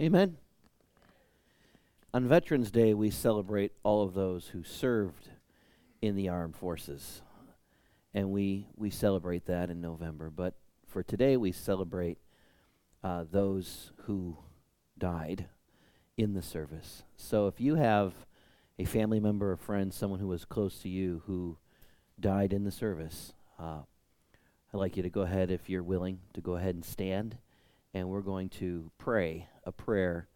Amen. On Veterans Day, we celebrate all of those who served in the armed forces. And we, we celebrate that in November. But for today, we celebrate uh, those who died in the service. So if you have a family member, a friend, someone who was close to you who died in the service, uh, I'd like you to go ahead, if you're willing, to go ahead and stand. And we're going to pray a prayer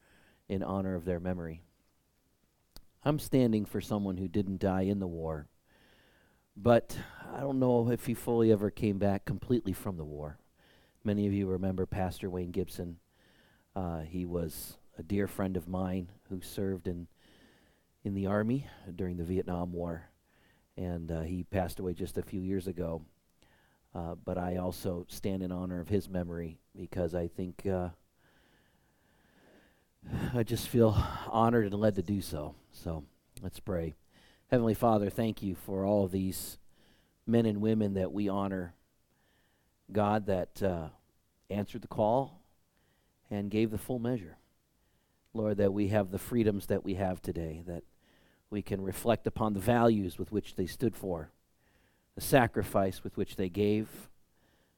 in honor of their memory. I'm standing for someone who didn't die in the war, but I don't know if he fully ever came back completely from the war. Many of you remember Pastor Wayne Gibson. Uh, he was a dear friend of mine who served in in the army during the Vietnam War, and uh, he passed away just a few years ago. Uh, but I also stand in honor of his memory because I think uh, I just feel honored and led to do so. So let's pray. Heavenly Father, thank you for all these men and women that we honor. God, that uh, answered the call and gave the full measure. Lord, that we have the freedoms that we have today, that we can reflect upon the values with which they stood for, the sacrifice with which they gave,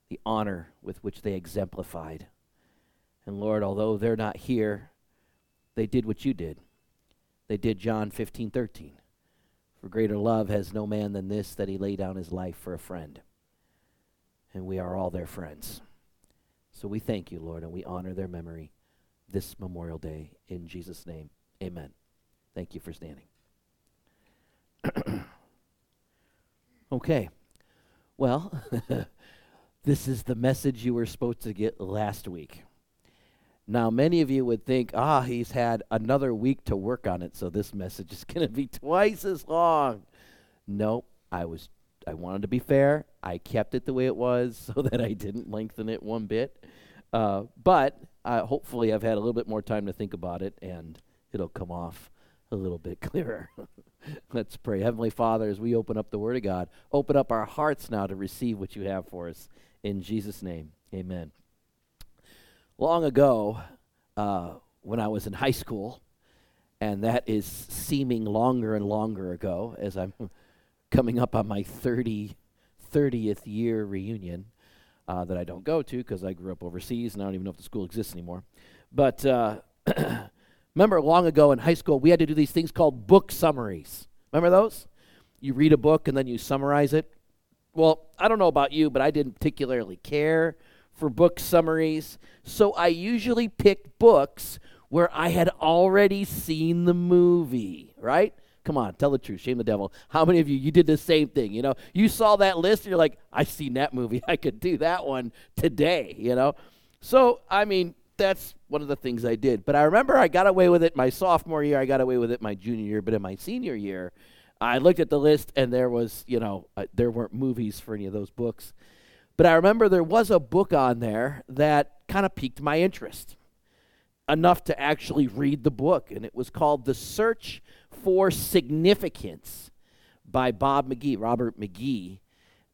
the honor with which they exemplified. And Lord, although they're not here, they did what you did. They did John 15, 13. For greater love has no man than this, that he lay down his life for a friend. And we are all their friends. So we thank you, Lord, and we honor their memory this Memorial Day. In Jesus' name, amen. Thank you for standing. okay. Well, this is the message you were supposed to get last week. Now, many of you would think, ah, he's had another week to work on it, so this message is going to be twice as long. Nope, I was I wanted to be fair. I kept it the way it was so that I didn't lengthen it one bit. Uh, but uh, hopefully, I've had a little bit more time to think about it, and it'll come off a little bit clearer. Let's pray. Heavenly Father, as we open up the Word of God, open up our hearts now to receive what you have for us. In Jesus' name, amen long ago uh, when I was in high school, and that is seeming longer and longer ago as I'm coming up on my 30, 30th year reunion uh, that I don't go to because I grew up overseas and I don't even know if the school exists anymore. But uh, remember, long ago in high school, we had to do these things called book summaries. Remember those? You read a book and then you summarize it. Well, I don't know about you, but I didn't particularly care for book summaries, so I usually picked books where I had already seen the movie, right? Come on, tell the truth. Shame the devil. How many of you you did the same thing? You know, you saw that list and you're like, I've seen that movie. I could do that one today, you know? So, I mean, that's one of the things I did. But I remember I got away with it my sophomore year, I got away with it my junior year, but in my senior year, I looked at the list and there was, you know, uh, there weren't movies for any of those books. But I remember there was a book on there that kind of piqued my interest enough to actually read the book. And it was called The Search for Significance by Bob McGee, Robert McGee.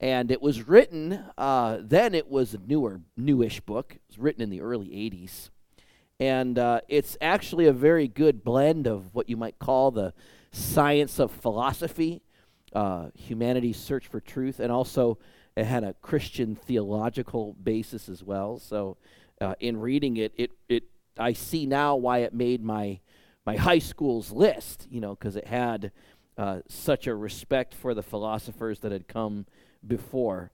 And it was written, uh, then it was a newer, newish book. It was written in the early 80s. And uh, it's actually a very good blend of what you might call the science of philosophy, uh, humanity's search for truth, and also it had a Christian theological basis as well. So, uh, in reading it, it it I see now why it made my my high school's list. You know, because it had uh, such a respect for the philosophers that had come before.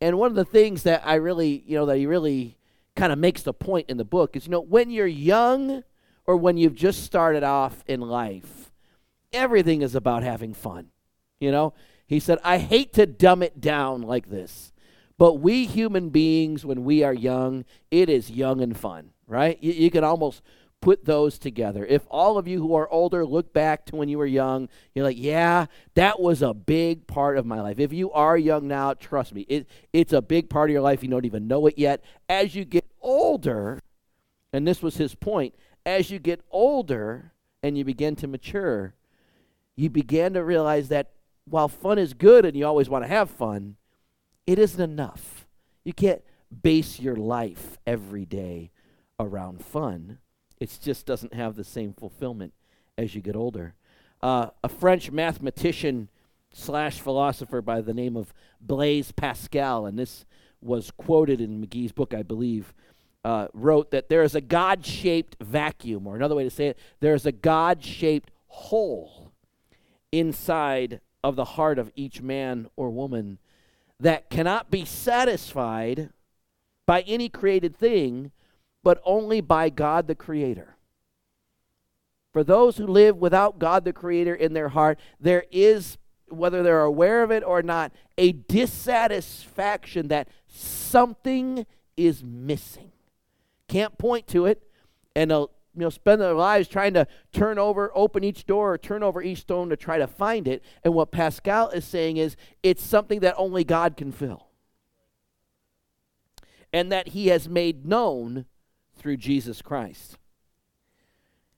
And one of the things that I really, you know, that he really kind of makes the point in the book is, you know, when you're young or when you've just started off in life, everything is about having fun. You know, he said, I hate to dumb it down like this, but we human beings, when we are young, it is young and fun, right? You, you can almost put those together. If all of you who are older look back to when you were young, you're like, yeah, that was a big part of my life. If you are young now, trust me, it, it's a big part of your life. You don't even know it yet. As you get older, and this was his point, as you get older and you begin to mature, you begin to realize that while fun is good and you always want to have fun, it isn't enough. You can't base your life every day around fun. It just doesn't have the same fulfillment as you get older. Uh, a French mathematician slash philosopher by the name of Blaise Pascal, and this was quoted in McGee's book, I believe, uh, wrote that there is a God shaped vacuum, or another way to say it, there is a God shaped hole inside of the heart of each man or woman that cannot be satisfied by any created thing, but only by God the Creator. For those who live without God the Creator in their heart, there is, whether they're aware of it or not, a dissatisfaction that something is missing. Can't point to it, and they'll you know, spend their lives trying to turn over, open each door, or turn over each stone to try to find it. And what Pascal is saying is it's something that only God can fill. And that he has made known through Jesus Christ.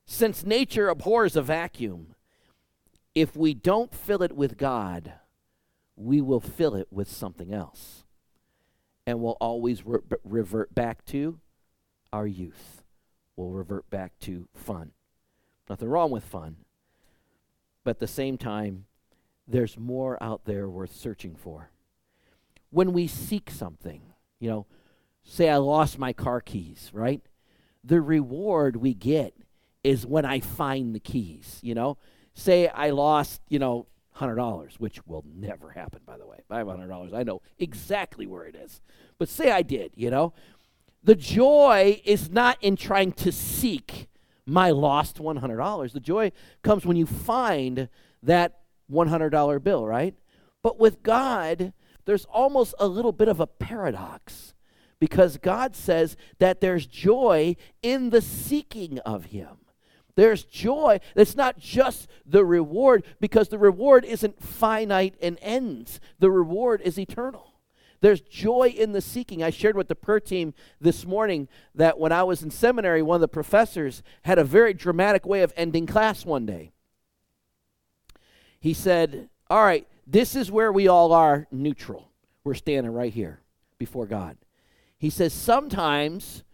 Since nature abhors a vacuum, if we don't fill it with God, we will fill it with something else. And we'll always re- revert back to our youth. We'll revert back to fun. Nothing wrong with fun. But at the same time, there's more out there worth searching for. When we seek something, you know, say I lost my car keys, right? The reward we get is when I find the keys, you know? Say I lost, you know, $100, which will never happen, by the way. I have $100. I know exactly where it is. But say I did, you know? The joy is not in trying to seek my lost $100. The joy comes when you find that $100 bill, right? But with God, there's almost a little bit of a paradox because God says that there's joy in the seeking of Him. There's joy. It's not just the reward because the reward isn't finite and ends, the reward is eternal. There's joy in the seeking. I shared with the prayer team this morning that when I was in seminary, one of the professors had a very dramatic way of ending class one day. He said, All right, this is where we all are neutral. We're standing right here before God. He says, Sometimes,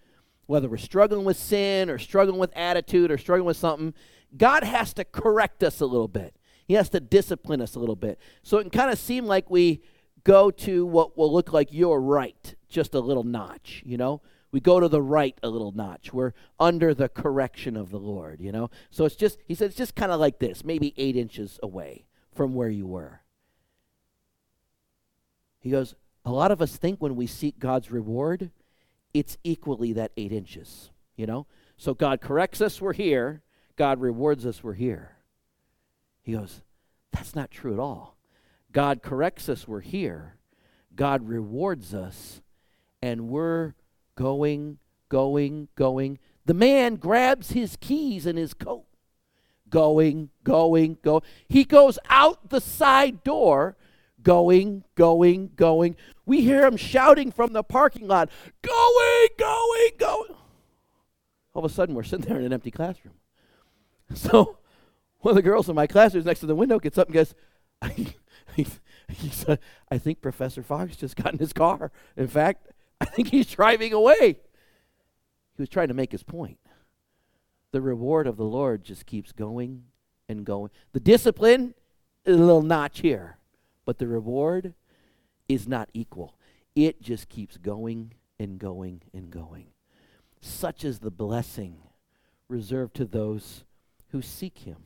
whether we're struggling with sin or struggling with attitude or struggling with something, God has to correct us a little bit. He has to discipline us a little bit. So it can kind of seem like we go to what will look like your right, just a little notch, you know? We go to the right a little notch. We're under the correction of the Lord, you know? So it's just, he said, it's just kind of like this, maybe eight inches away from where you were. He goes, a lot of us think when we seek God's reward, it's equally that eight inches, you know? So God corrects us, we're here. God rewards us, we're here. He goes, that's not true at all. God corrects us, we're here. God rewards us, and we're going, going, going. The man grabs his keys and his coat. Going, going, go. He goes out the side door, going, going, going. We hear him shouting from the parking lot, going, going, going. All of a sudden, we're sitting there in an empty classroom. So one of the girls in my class who's next to the window gets up and goes, he said, I think Professor Fox just got in his car. In fact, I think he's driving away. He was trying to make his point. The reward of the Lord just keeps going and going. The discipline is a little notch here, but the reward is not equal. It just keeps going and going and going. Such is the blessing reserved to those who seek him.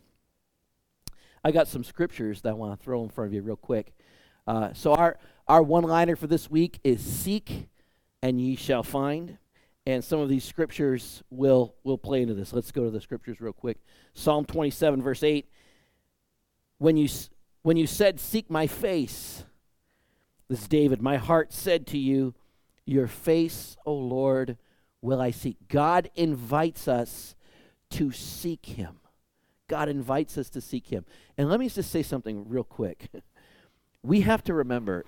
I got some scriptures that I want to throw in front of you real quick. Uh, so our our one liner for this week is seek and ye shall find. And some of these scriptures will will play into this. Let's go to the scriptures real quick. Psalm 27 verse 8. When you when you said seek my face, this is David, my heart said to you, your face, O Lord, will I seek. God invites us to seek him. God invites us to seek Him. And let me just say something real quick. we have to remember,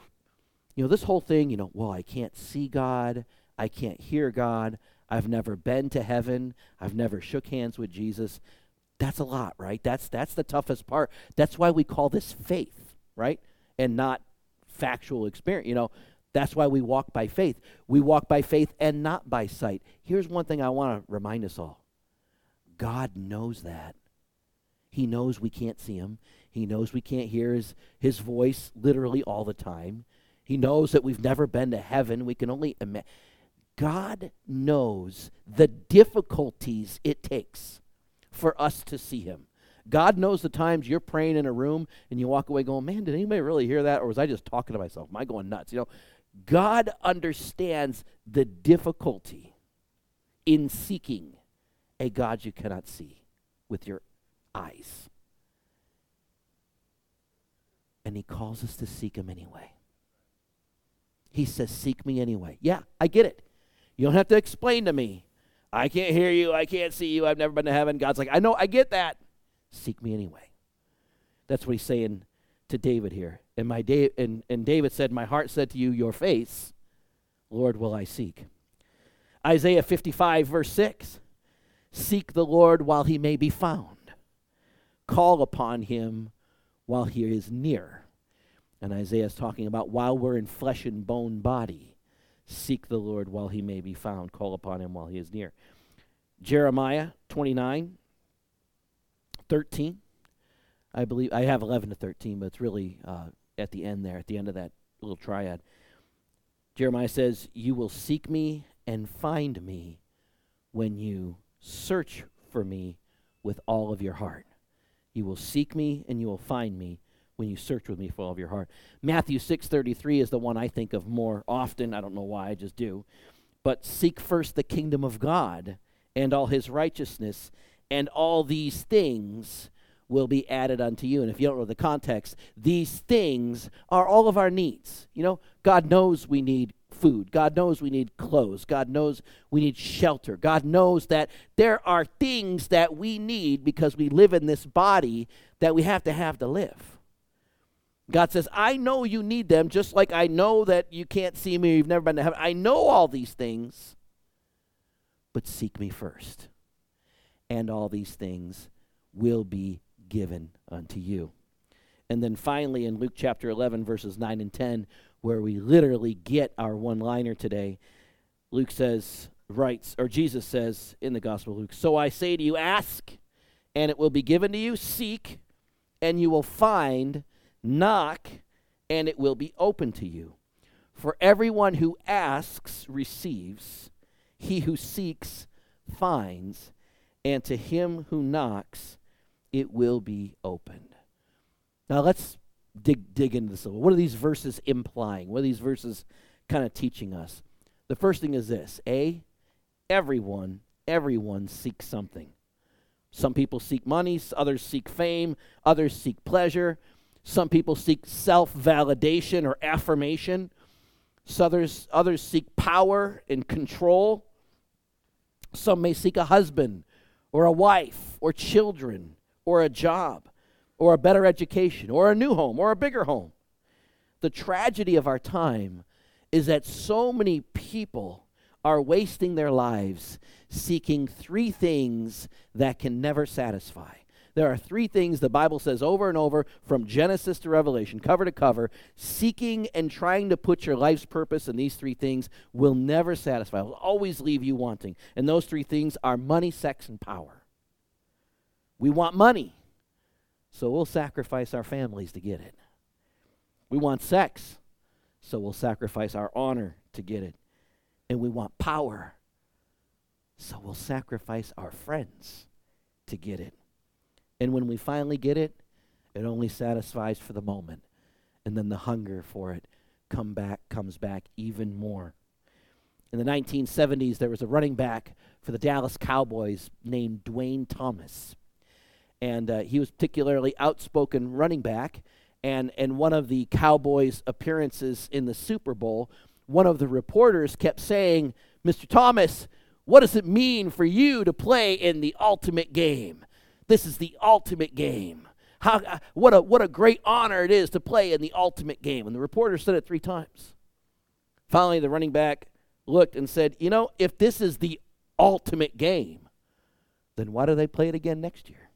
you know, this whole thing, you know, well, I can't see God, I can't hear God, I've never been to heaven, I've never shook hands with Jesus. That's a lot, right? That's that's the toughest part. That's why we call this faith, right? And not factual experience. You know, that's why we walk by faith. We walk by faith and not by sight. Here's one thing I want to remind us all. God knows that. He knows we can't see him. He knows we can't hear his, his voice literally all the time. He knows that we've never been to heaven. We can only imagine. God knows the difficulties it takes for us to see him. God knows the times you're praying in a room and you walk away going, man, did anybody really hear that? Or was I just talking to myself? Am I going nuts? You know, God understands the difficulty in seeking a God you cannot see with your eyes. And he calls us to seek him anyway. He says, Seek me anyway. Yeah, I get it. You don't have to explain to me. I can't hear you. I can't see you. I've never been to heaven. God's like, I know, I get that. Seek me anyway. That's what he's saying to David here. And my da- and, and David said, My heart said to you, Your face, Lord, will I seek. Isaiah 55, verse 6 Seek the Lord while he may be found, call upon him while he is near. And Isaiah is talking about while we're in flesh and bone body, seek the Lord while he may be found, call upon him while he is near. Jeremiah 29, 13. I believe I have 11 to 13, but it's really uh, at the end there, at the end of that little triad. Jeremiah says, You will seek me and find me when you search for me with all of your heart. You will seek me and you will find me when you search with me for all of your heart. Matthew 6:33 is the one I think of more often. I don't know why, I just do. But seek first the kingdom of God and all his righteousness, and all these things will be added unto you. And if you don't know the context, these things are all of our needs. You know, God knows we need food. God knows we need clothes. God knows we need shelter. God knows that there are things that we need because we live in this body that we have to have to live. God says, I know you need them, just like I know that you can't see me, you've never been to heaven. I know all these things, but seek me first. And all these things will be given unto you. And then finally, in Luke chapter 11, verses 9 and 10, where we literally get our one liner today, Luke says, writes, or Jesus says in the Gospel of Luke, So I say to you, ask, and it will be given to you, seek, and you will find Knock, and it will be open to you. For everyone who asks receives, he who seeks finds, and to him who knocks it will be opened. Now let's dig dig into this a little. What are these verses implying? What are these verses kind of teaching us? The first thing is this: A, everyone, everyone seeks something. Some people seek money, others seek fame, others seek pleasure, some people seek self validation or affirmation. Others, others seek power and control. Some may seek a husband or a wife or children or a job or a better education or a new home or a bigger home. The tragedy of our time is that so many people are wasting their lives seeking three things that can never satisfy. There are three things the Bible says over and over from Genesis to Revelation, cover to cover. Seeking and trying to put your life's purpose in these three things will never satisfy, will always leave you wanting. And those three things are money, sex, and power. We want money, so we'll sacrifice our families to get it. We want sex, so we'll sacrifice our honor to get it. And we want power, so we'll sacrifice our friends to get it. And when we finally get it, it only satisfies for the moment. And then the hunger for it come back comes back even more. In the 1970s, there was a running back for the Dallas Cowboys named Duane Thomas. And uh, he was particularly outspoken running back. And in one of the Cowboys' appearances in the Super Bowl, one of the reporters kept saying, Mr. Thomas, what does it mean for you to play in the ultimate game? This is the ultimate game. How, uh, what, a, what a great honor it is to play in the ultimate game. And the reporter said it three times. Finally, the running back looked and said, You know, if this is the ultimate game, then why do they play it again next year?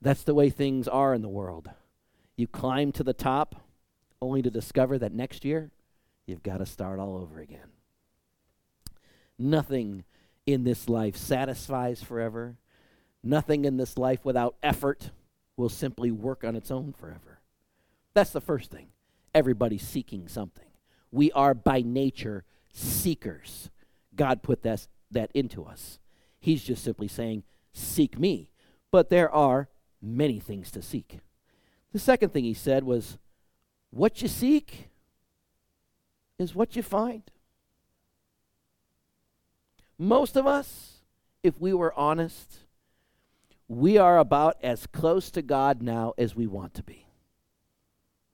That's the way things are in the world. You climb to the top only to discover that next year you've got to start all over again. Nothing in this life satisfies forever. Nothing in this life without effort will simply work on its own forever. That's the first thing. Everybody's seeking something. We are by nature seekers. God put that, that into us. He's just simply saying, Seek me. But there are many things to seek. The second thing he said was, What you seek is what you find. Most of us, if we were honest, we are about as close to God now as we want to be.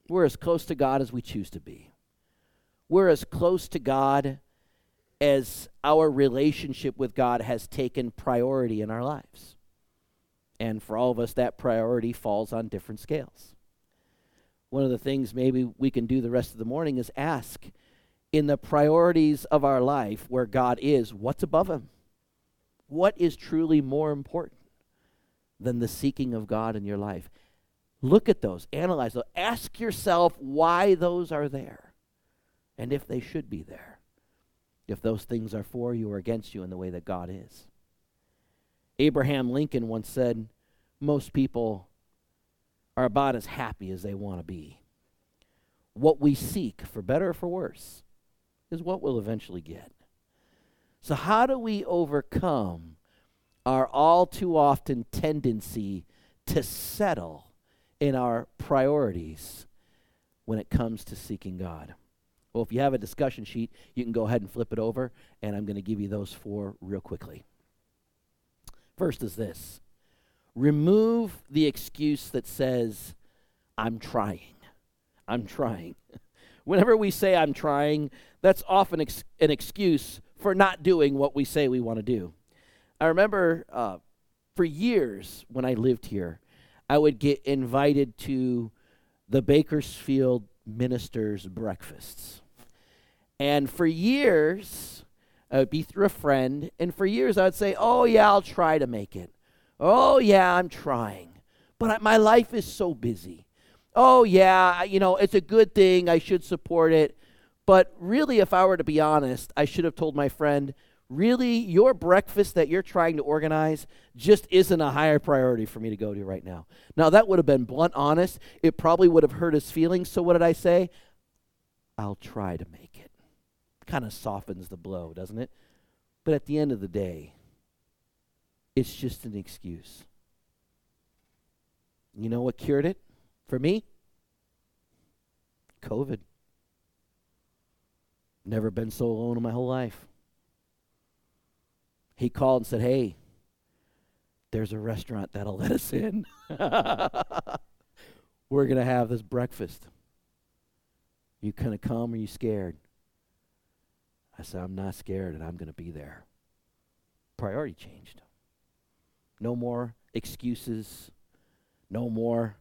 We're as close to God as we choose to be. We're as close to God as our relationship with God has taken priority in our lives. And for all of us, that priority falls on different scales. One of the things maybe we can do the rest of the morning is ask in the priorities of our life where God is, what's above Him? What is truly more important than the seeking of God in your life? Look at those, analyze those, ask yourself why those are there and if they should be there. If those things are for you or against you in the way that God is. Abraham Lincoln once said, Most people are about as happy as they want to be. What we seek, for better or for worse, is what we'll eventually get. So, how do we overcome our all too often tendency to settle in our priorities when it comes to seeking God? Well, if you have a discussion sheet, you can go ahead and flip it over, and I'm going to give you those four real quickly. First is this remove the excuse that says, I'm trying. I'm trying. Whenever we say I'm trying, that's often ex- an excuse for not doing what we say we want to do. I remember uh, for years when I lived here, I would get invited to the Bakersfield ministers' breakfasts. And for years, I would be through a friend, and for years I would say, Oh, yeah, I'll try to make it. Oh, yeah, I'm trying. But I, my life is so busy. Oh, yeah, you know, it's a good thing. I should support it. But really, if I were to be honest, I should have told my friend, really, your breakfast that you're trying to organize just isn't a higher priority for me to go to right now. Now, that would have been blunt honest. It probably would have hurt his feelings. So, what did I say? I'll try to make it. Kind of softens the blow, doesn't it? But at the end of the day, it's just an excuse. You know what cured it for me? COVID. Never been so alone in my whole life. He called and said, Hey, there's a restaurant that'll let us in. We're going to have this breakfast. You going to come or you scared? I said, I'm not scared and I'm going to be there. Priority changed. No more excuses. No more,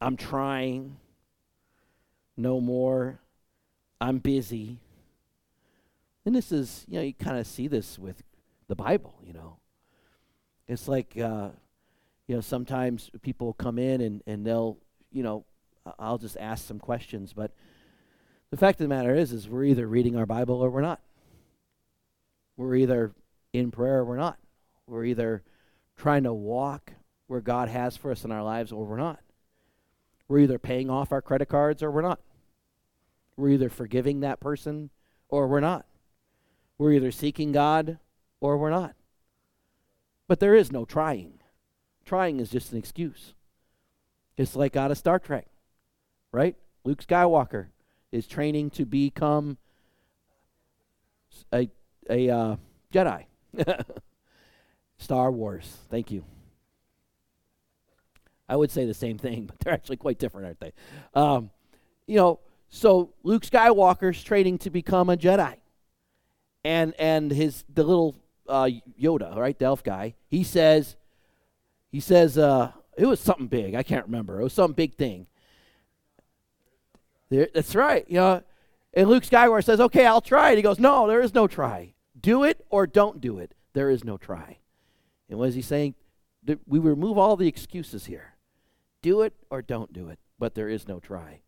I'm trying. No more, I'm busy. And this is, you know, you kind of see this with the Bible, you know. It's like, uh, you know, sometimes people come in and, and they'll, you know, I'll just ask some questions, but the fact of the matter is, is we're either reading our Bible or we're not. We're either in prayer or we're not. We're either trying to walk where God has for us in our lives or we're not. We're either paying off our credit cards or we're not. We're either forgiving that person or we're not. We're either seeking God or we're not. But there is no trying. Trying is just an excuse. It's like out of Star Trek, right? Luke Skywalker is training to become a, a uh, Jedi. Star Wars. Thank you. I would say the same thing, but they're actually quite different, aren't they? Um, you know, so Luke Skywalker's training to become a Jedi and and his the little uh, Yoda, right, the elf guy, he says, he says, uh, it was something big. I can't remember. It was some big thing. There, that's right. You know, and Luke Skywalker says, "Okay, I'll try it." He goes, "No, there is no try. Do it or don't do it. There is no try." And what is he saying? We remove all the excuses here. Do it or don't do it, but there is no try.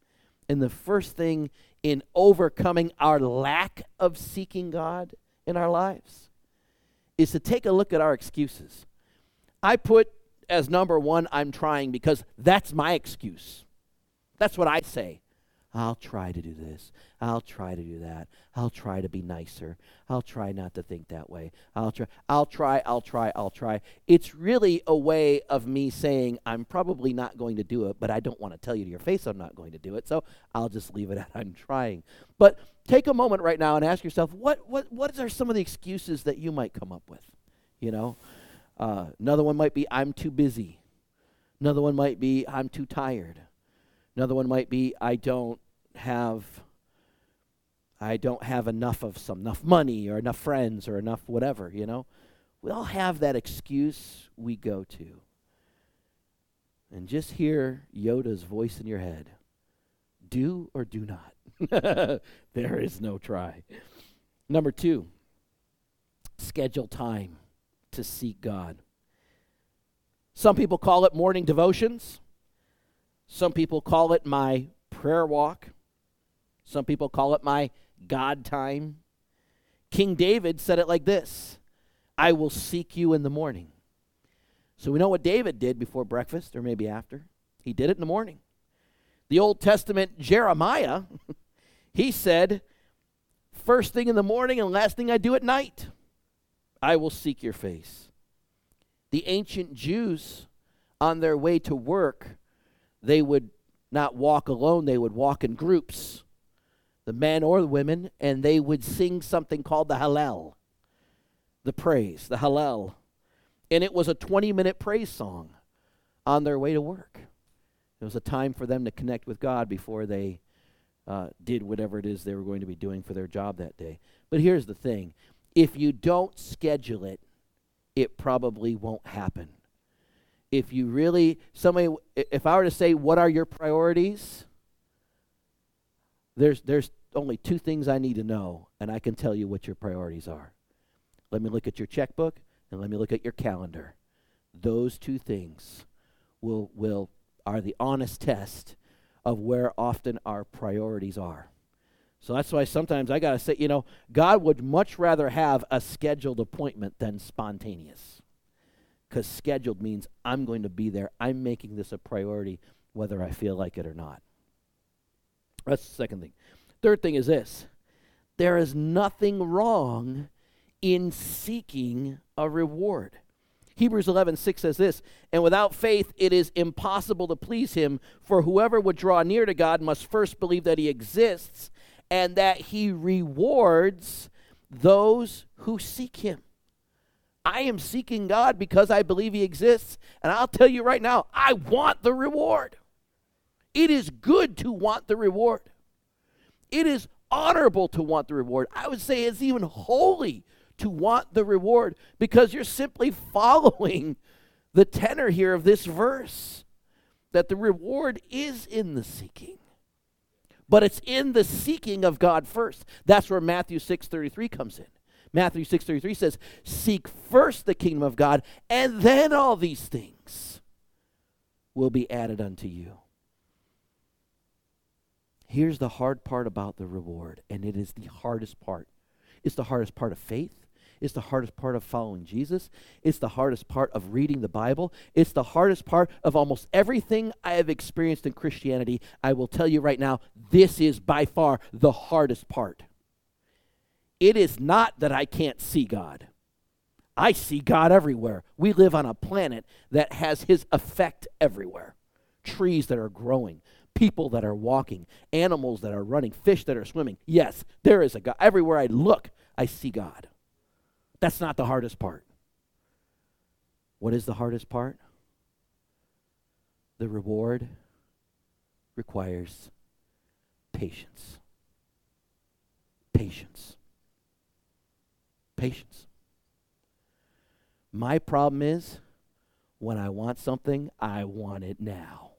And the first thing in overcoming our lack of seeking God in our lives is to take a look at our excuses. I put as number one, I'm trying because that's my excuse. That's what I say. I'll try to do this. I'll try to do that. I'll try to be nicer. I'll try not to think that way. I'll try. I'll try. I'll try. I'll try. It's really a way of me saying I'm probably not going to do it, but I don't want to tell you to your face I'm not going to do it. So I'll just leave it at I'm trying. But take a moment right now and ask yourself what what what are some of the excuses that you might come up with? You know, uh, another one might be I'm too busy. Another one might be I'm too tired. Another one might be I don't have I don't have enough of some enough money or enough friends or enough whatever, you know. We all have that excuse we go to. And just hear Yoda's voice in your head. Do or do not. there is no try. Number 2, schedule time to seek God. Some people call it morning devotions. Some people call it my prayer walk. Some people call it my God time. King David said it like this I will seek you in the morning. So we know what David did before breakfast, or maybe after. He did it in the morning. The Old Testament Jeremiah, he said, First thing in the morning and last thing I do at night, I will seek your face. The ancient Jews, on their way to work, they would not walk alone, they would walk in groups, the men or the women, and they would sing something called the Hallel, the praise, the Hallel. And it was a 20 minute praise song on their way to work. It was a time for them to connect with God before they uh, did whatever it is they were going to be doing for their job that day. But here's the thing if you don't schedule it, it probably won't happen if you really somebody if I were to say what are your priorities, there's there's only two things I need to know and I can tell you what your priorities are. Let me look at your checkbook and let me look at your calendar. Those two things will will are the honest test of where often our priorities are. So that's why sometimes I got to say, you know, God would much rather have a scheduled appointment than spontaneous because scheduled means I'm going to be there. I'm making this a priority whether I feel like it or not. That's the second thing. Third thing is this there is nothing wrong in seeking a reward. Hebrews 11, 6 says this, and without faith it is impossible to please him, for whoever would draw near to God must first believe that he exists and that he rewards those who seek him. I am seeking God because I believe He exists. And I'll tell you right now, I want the reward. It is good to want the reward. It is honorable to want the reward. I would say it's even holy to want the reward because you're simply following the tenor here of this verse that the reward is in the seeking. But it's in the seeking of God first. That's where Matthew 6:33 comes in. Matthew 6:33 says, "Seek first the kingdom of God, and then all these things will be added unto you." Here's the hard part about the reward, and it is the hardest part. It's the hardest part of faith. It's the hardest part of following Jesus. It's the hardest part of reading the Bible. It's the hardest part of almost everything I have experienced in Christianity. I will tell you right now, this is by far the hardest part. It is not that I can't see God. I see God everywhere. We live on a planet that has His effect everywhere. Trees that are growing, people that are walking, animals that are running, fish that are swimming. Yes, there is a God. Everywhere I look, I see God. That's not the hardest part. What is the hardest part? The reward requires patience. Patience. Patience. My problem is when I want something, I want it now.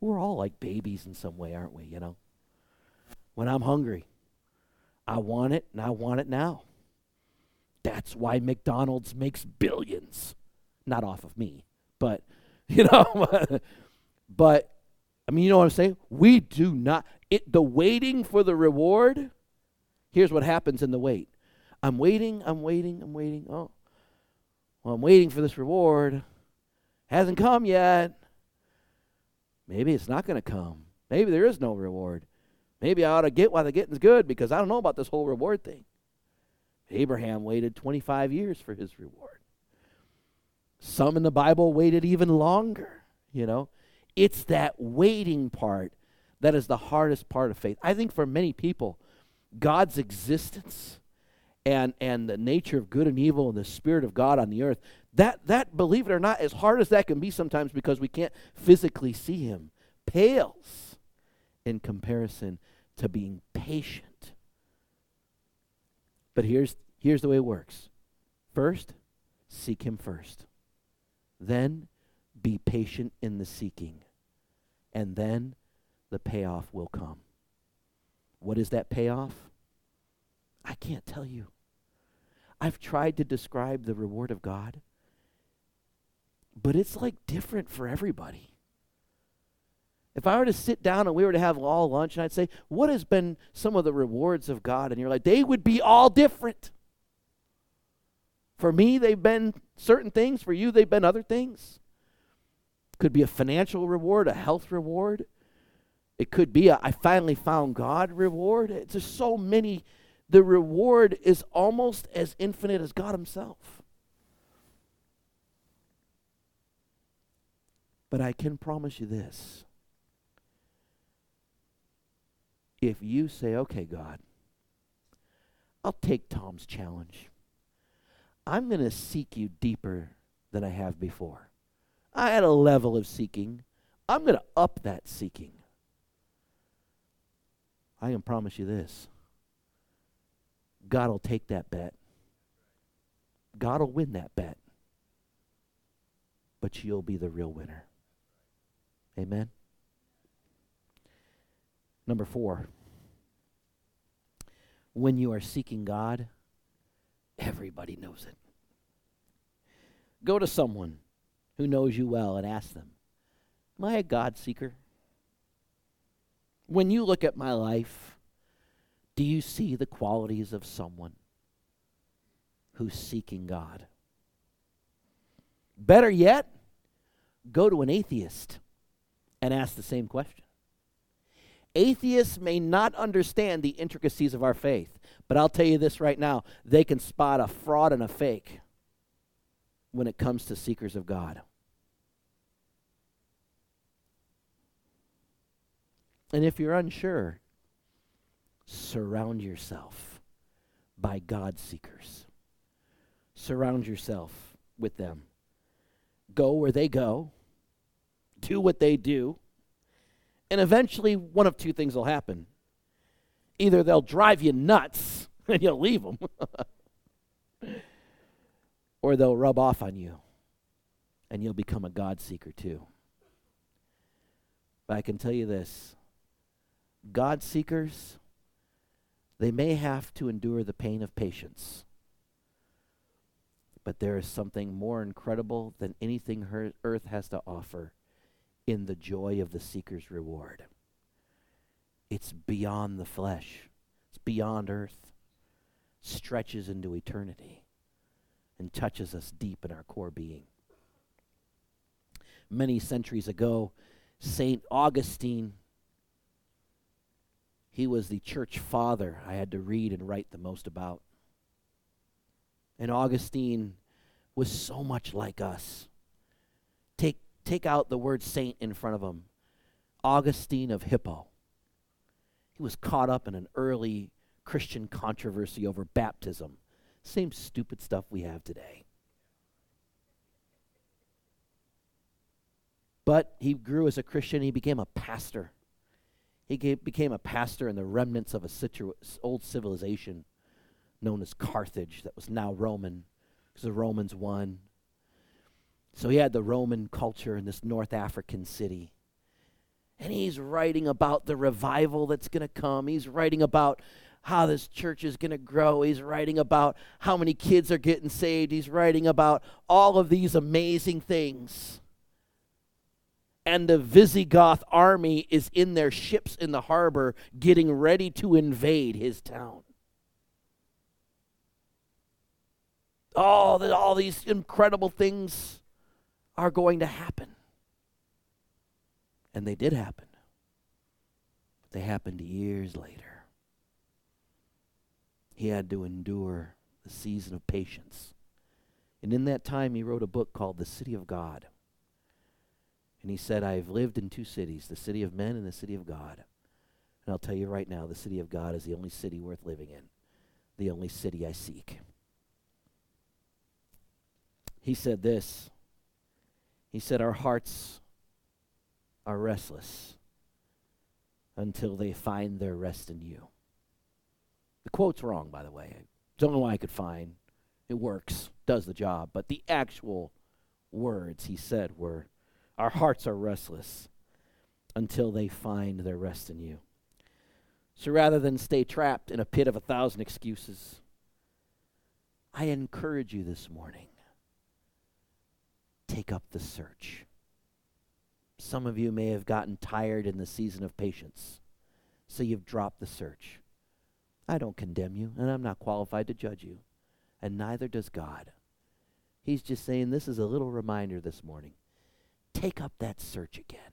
We're all like babies in some way, aren't we? You know? When I'm hungry, I want it and I want it now. That's why McDonald's makes billions. Not off of me, but, you know, but, I mean, you know what I'm saying? We do not, it, the waiting for the reward, here's what happens in the wait I'm waiting, I'm waiting, I'm waiting. Oh, well, I'm waiting for this reward. Hasn't come yet. Maybe it's not going to come. Maybe there is no reward. Maybe I ought to get while the getting's good because I don't know about this whole reward thing. Abraham waited 25 years for his reward. Some in the Bible waited even longer, you know. It's that waiting part that is the hardest part of faith. I think for many people, God's existence and and the nature of good and evil and the spirit of God on the earth, that that believe it or not, as hard as that can be sometimes because we can't physically see him, pales in comparison to being patient. But here's here's the way it works. First, seek him first. Then be patient in the seeking. And then the payoff will come. What is that payoff? I can't tell you. I've tried to describe the reward of God, but it's like different for everybody. If I were to sit down and we were to have all lunch and I'd say, What has been some of the rewards of God? And you're like, They would be all different. For me, they've been certain things. For you, they've been other things. Could be a financial reward, a health reward. It could be a I finally found God reward. It's just so many. The reward is almost as infinite as God Himself. But I can promise you this. If you say, okay, God, I'll take Tom's challenge. I'm going to seek you deeper than I have before. I had a level of seeking. I'm going to up that seeking. I can promise you this God will take that bet. God will win that bet. But you'll be the real winner. Amen. Number four, when you are seeking God, everybody knows it. Go to someone who knows you well and ask them, Am I a God seeker? When you look at my life, do you see the qualities of someone who's seeking God? Better yet, go to an atheist and ask the same question. Atheists may not understand the intricacies of our faith, but I'll tell you this right now they can spot a fraud and a fake when it comes to seekers of God. And if you're unsure, surround yourself by God seekers. Surround yourself with them. Go where they go, do what they do, and eventually one of two things will happen. Either they'll drive you nuts and you'll leave them, or they'll rub off on you and you'll become a God seeker too. But I can tell you this God seekers, they may have to endure the pain of patience. But there is something more incredible than anything her- earth has to offer in the joy of the seeker's reward. It's beyond the flesh, it's beyond earth, stretches into eternity, and touches us deep in our core being. Many centuries ago, St. Augustine he was the church father I had to read and write the most about. And Augustine was so much like us. Take, take out the word saint in front of him. Augustine of Hippo. He was caught up in an early Christian controversy over baptism. Same stupid stuff we have today. But he grew as a Christian. He became a pastor. He became a pastor in the remnants of a situ- old civilization known as Carthage that was now Roman because the Romans won. So he had the Roman culture in this North African city. And he's writing about the revival that's going to come. He's writing about how this church is going to grow. He's writing about how many kids are getting saved. He's writing about all of these amazing things and the Visigoth army is in their ships in the harbor getting ready to invade his town. Oh, that all these incredible things are going to happen. And they did happen. They happened years later. He had to endure the season of patience. And in that time, he wrote a book called The City of God. And he said, I've lived in two cities, the city of men and the city of God. And I'll tell you right now, the city of God is the only city worth living in, the only city I seek. He said this He said, Our hearts are restless until they find their rest in you. The quote's wrong, by the way. I don't know why I could find. It works, does the job. But the actual words he said were, Our hearts are restless until they find their rest in you. So rather than stay trapped in a pit of a thousand excuses, I encourage you this morning take up the search. Some of you may have gotten tired in the season of patience, so you've dropped the search. I don't condemn you, and I'm not qualified to judge you, and neither does God. He's just saying this is a little reminder this morning. Take up that search again.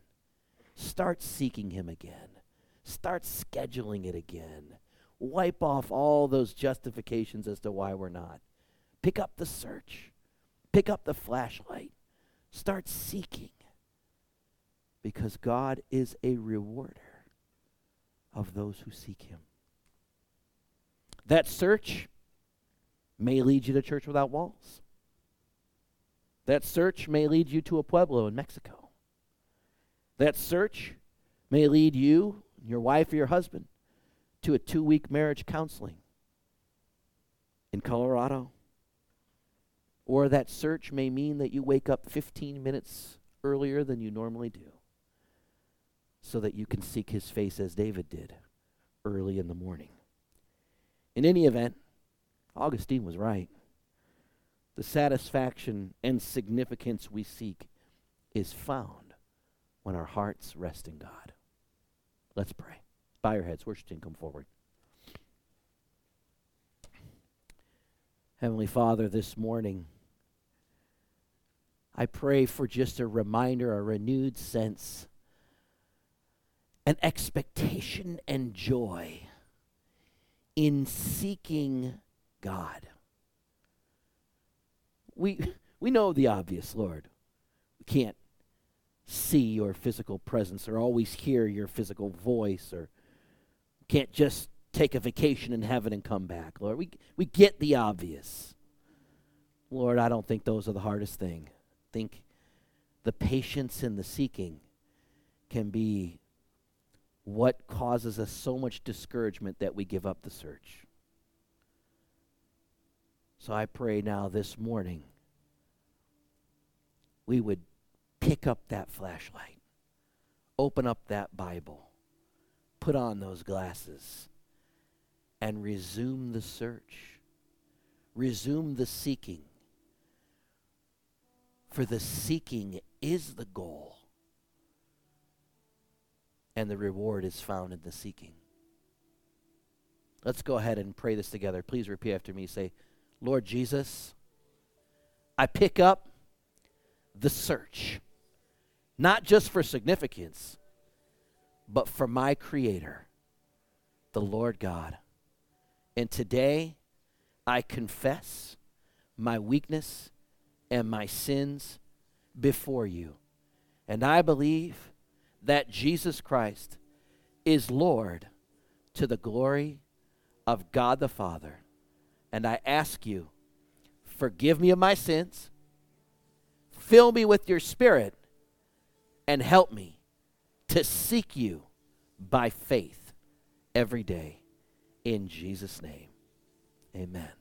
Start seeking Him again. Start scheduling it again. Wipe off all those justifications as to why we're not. Pick up the search. Pick up the flashlight. Start seeking. Because God is a rewarder of those who seek Him. That search may lead you to Church Without Walls. That search may lead you to a pueblo in Mexico. That search may lead you your wife or your husband to a two week marriage counseling in Colorado. Or that search may mean that you wake up 15 minutes earlier than you normally do so that you can seek his face as David did early in the morning. In any event, Augustine was right. The satisfaction and significance we seek is found when our hearts rest in God. Let's pray. Bow your heads. Worship team, come forward. Heavenly Father, this morning, I pray for just a reminder, a renewed sense, an expectation and joy in seeking God. We, we know the obvious, Lord. We can't see your physical presence or always hear your physical voice or can't just take a vacation in heaven and come back. Lord, we, we get the obvious. Lord, I don't think those are the hardest thing. I think the patience and the seeking can be what causes us so much discouragement that we give up the search. So I pray now this morning we would pick up that flashlight, open up that Bible, put on those glasses, and resume the search, resume the seeking. For the seeking is the goal, and the reward is found in the seeking. Let's go ahead and pray this together. Please repeat after me. Say, Lord Jesus, I pick up the search not just for significance, but for my Creator, the Lord God. And today, I confess my weakness and my sins before you. And I believe that Jesus Christ is Lord to the glory of God the Father. And I ask you, forgive me of my sins, fill me with your Spirit and help me to seek you by faith every day. In Jesus' name, amen.